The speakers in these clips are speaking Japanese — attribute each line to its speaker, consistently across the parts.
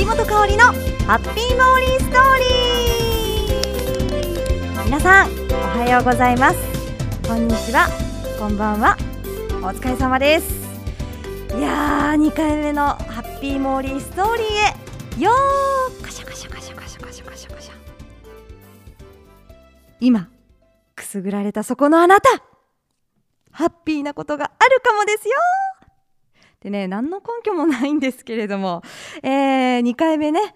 Speaker 1: 森本香里のハッピーモーリーストーリー。皆さんおはようございます。こんにちは。こんばんは。お疲れ様です。いやー2回目のハッピーモーリーストーリーへ。よーカシャカシャカシャカシャカシャカシャカシャ。今くすぐられたそこのあなた。ハッピーなことがあるかもですよでね、何の根拠もないんですけれども、えー、2回目ね、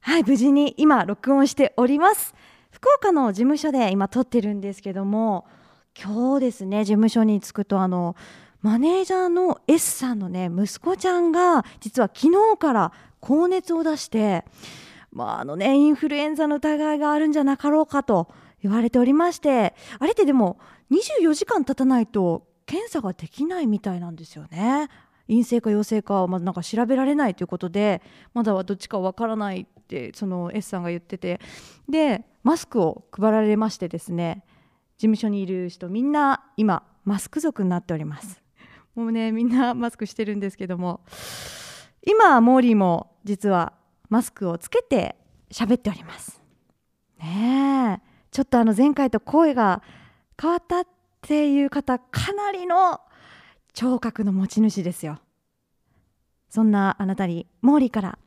Speaker 1: はい、無事に今、録音しております。福岡の事務所で今撮ってるんですけども、今日ですね、事務所に着くと、あの、マネージャーの S さんのね、息子ちゃんが、実は昨日から高熱を出して、まあ、あのね、インフルエンザの疑いがあるんじゃなかろうかと言われておりまして、あれってでも、24時間経たないと検査ができないみたいなんですよね。陰性か陽性かはまだなんか調べられないということでまだはどっちかわからないってその S さんが言ってて。でマスクを配られましてですね事務所にいる人みんな今マスク族になっております。もうねみんなマスクしてるんですけども今モーリーも実はマスクをつけて喋っております。ねえ。ちょっとあの前回と声が変わったっていう方かなりの聴覚の持ち主ですよ。そんなあなたに毛利から。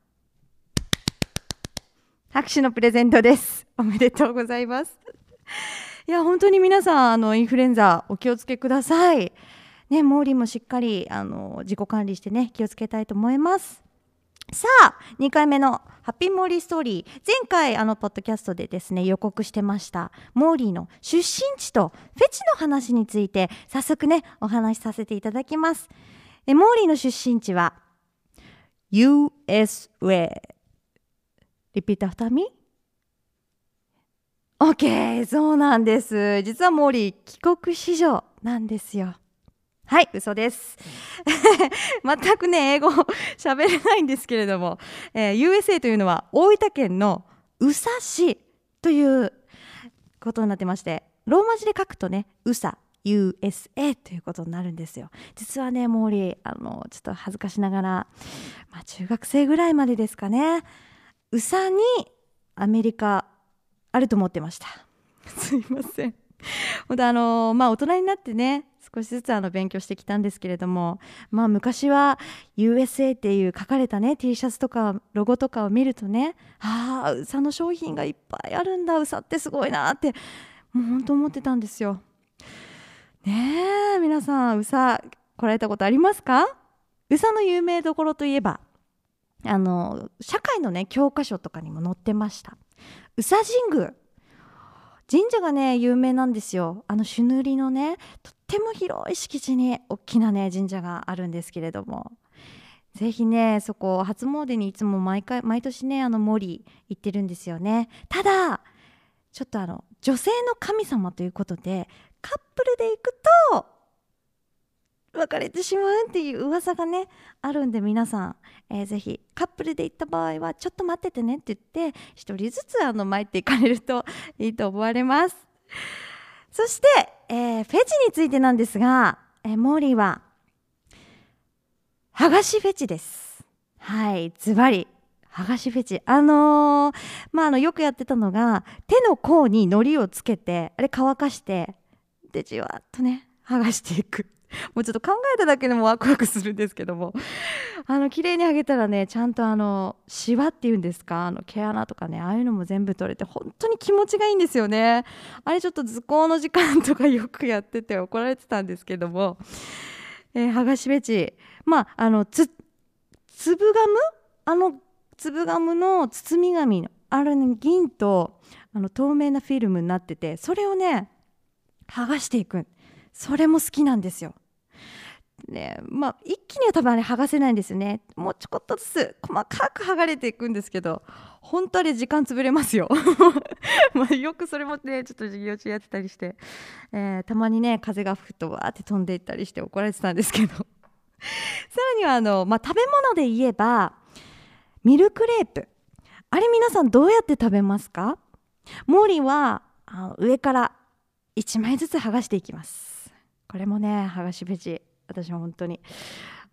Speaker 1: 拍手のプレゼントです。おめでとうございます。いや本当に皆さんあのインフルエンザお気をつけください。ね毛利もしっかりあの自己管理してね気をつけたいと思います。さあ2回目のハッピーモーリーストーリー前回あのポッドキャストでですね予告してましたモーリーの出身地とフェチの話について早速ねお話しさせていただきます。えモーリーの出身地は USA Repeat after me OK そうなんです。実はモーリー帰国子女なんですよ。はい、嘘です。全くね、英語喋れないんですけれども、えー、USA というのは大分県の宇佐市ということになってまして、ローマ字で書くとね、宇佐 USA ということになるんですよ。実はね、モーリー、あの、ちょっと恥ずかしながら、まあ中学生ぐらいまでですかね、宇佐にアメリカあると思ってました。すいません。ほんとあのまあ大人になってね少しずつあの勉強してきたんですけれども、まあ、昔は USA っていう書かれたね T シャツとかロゴとかを見るとねああうさの商品がいっぱいあるんだうさってすごいなってもう本当思ってたんですよ。ねえ皆さんうさ来られたことありますか？うさの有名どころといえばあの社会のね教科書とかにも載ってました。宇佐神宮神社がね有名なんですよ。あの朱塗りのねとっても広い敷地に大きなね神社があるんですけれども。ぜひねそこ初詣にいつも毎回毎年ねあの森行ってるんですよね。ただちょっとあの女性の神様ということでカップルで行くと別れてしまうっていう噂がねあるんで皆さん、えー、ぜひカップルで行った場合はちょっと待っててねって言って1人ずつあの参っていかれるといいと思われます。そして、えー、フェチについてなんですが、えー、モーリーは剥がしフェチです。はいズバリ剥がしフェチ。あのー、まああのよくやってたのが手の甲に糊をつけてあれ乾かしてでじわっとね剥がしていく。もうちょっと考えただけでもワクワクするんですけども。あの綺麗にあげたらねちゃんとあのシワっていうんですか？あの毛穴とかねああいうのも全部取れて本当に気持ちがいいんですよね。あれちょっと図工の時間とかよくやってて怒られてたんですけども、え、剥がしべち。まああのつ粒ガムあの粒ガムの包み紙のあれね銀とあの透明なフィルムになっててそれをね剥がしていく。それも好きなんですよ。ね。まあ、一気には多分あれ剥がせないんですよね。もうちょこっとずつ細かく剥がれていくんですけど本当に時間潰れますよ。まあよくそれもねちょっと授業中やってたりして、えー、たまにね風が吹くとわーって飛んでいったりして怒られてたんですけど。さらにはあの、まあ、食べ物で言えばミルクレープ。あれ皆さんどうやって食べますか？モーリーはあ上から1枚ずつ剥がしていきます。これもね剥がしベジ私は本当に。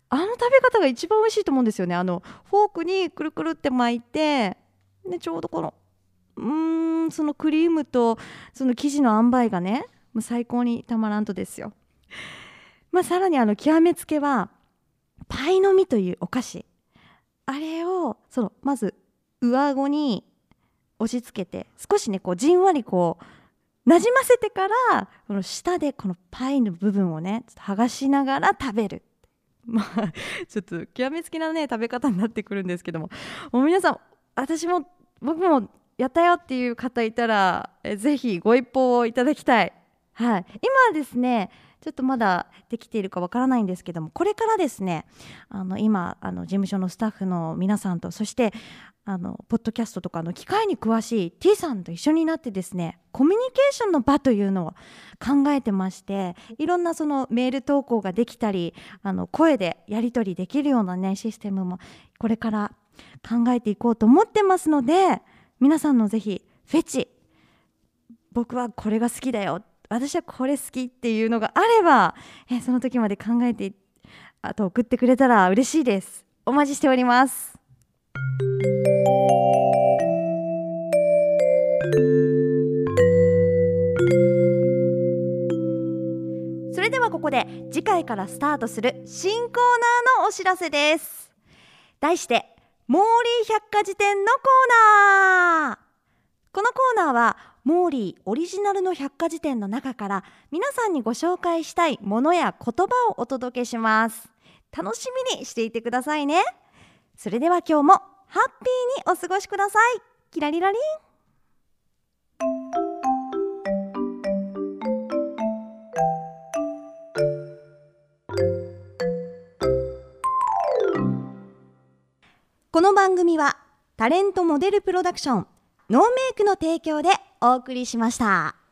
Speaker 1: あの食べ方が一番美味しいと思うんですよね。あのフォークにくるくるって巻いてでちょうどこのうーんそのクリームとその生地の塩梅がねもう最高にたまらんとですよ。まあ、さらにあの極めつけはパイの実というお菓子。あれをそのまず上顎に押し付けて少しねこうじんわりこうなじませてからこの舌でこのパイの部分をねちょっと剥がしながら食べる。まあちょっと極めつきなね食べ方になってくるんですけども。もう皆さん私も僕もやったよっていう方いたらえぜひご一報をいただきたい。はい。今ですねちょっとまだできているかわからないんですけどもこれからですねあの今あの事務所のスタッフの皆さんとそしてあのポッドキャストとかの機械に詳しい T さんと一緒になってですねコミュニケーションの場というのを考えてましていろんなそのメール投稿ができたりあの声でやり取りできるようなねシステムもこれから考えていこうと思ってますので皆さんのぜひフェチ僕はこれが好きだよ私はこれ好きっていうのがあれば、えその時まで考えてあと送ってくれたら嬉しいです。お待ちしております。それではここで次回からスタートする新コーナーのお知らせです。題してモーリー百科事典のコーナー。このコーナーはモーリーオリジナルの百科事典の中から皆さんにご紹介したいものや言葉をお届けします。楽しみにしていてくださいね。それでは今日もハッピーにお過ごしください。キラリラリン。この番組はタレントモデルプロダクションノーメイクの提供でお送りしました。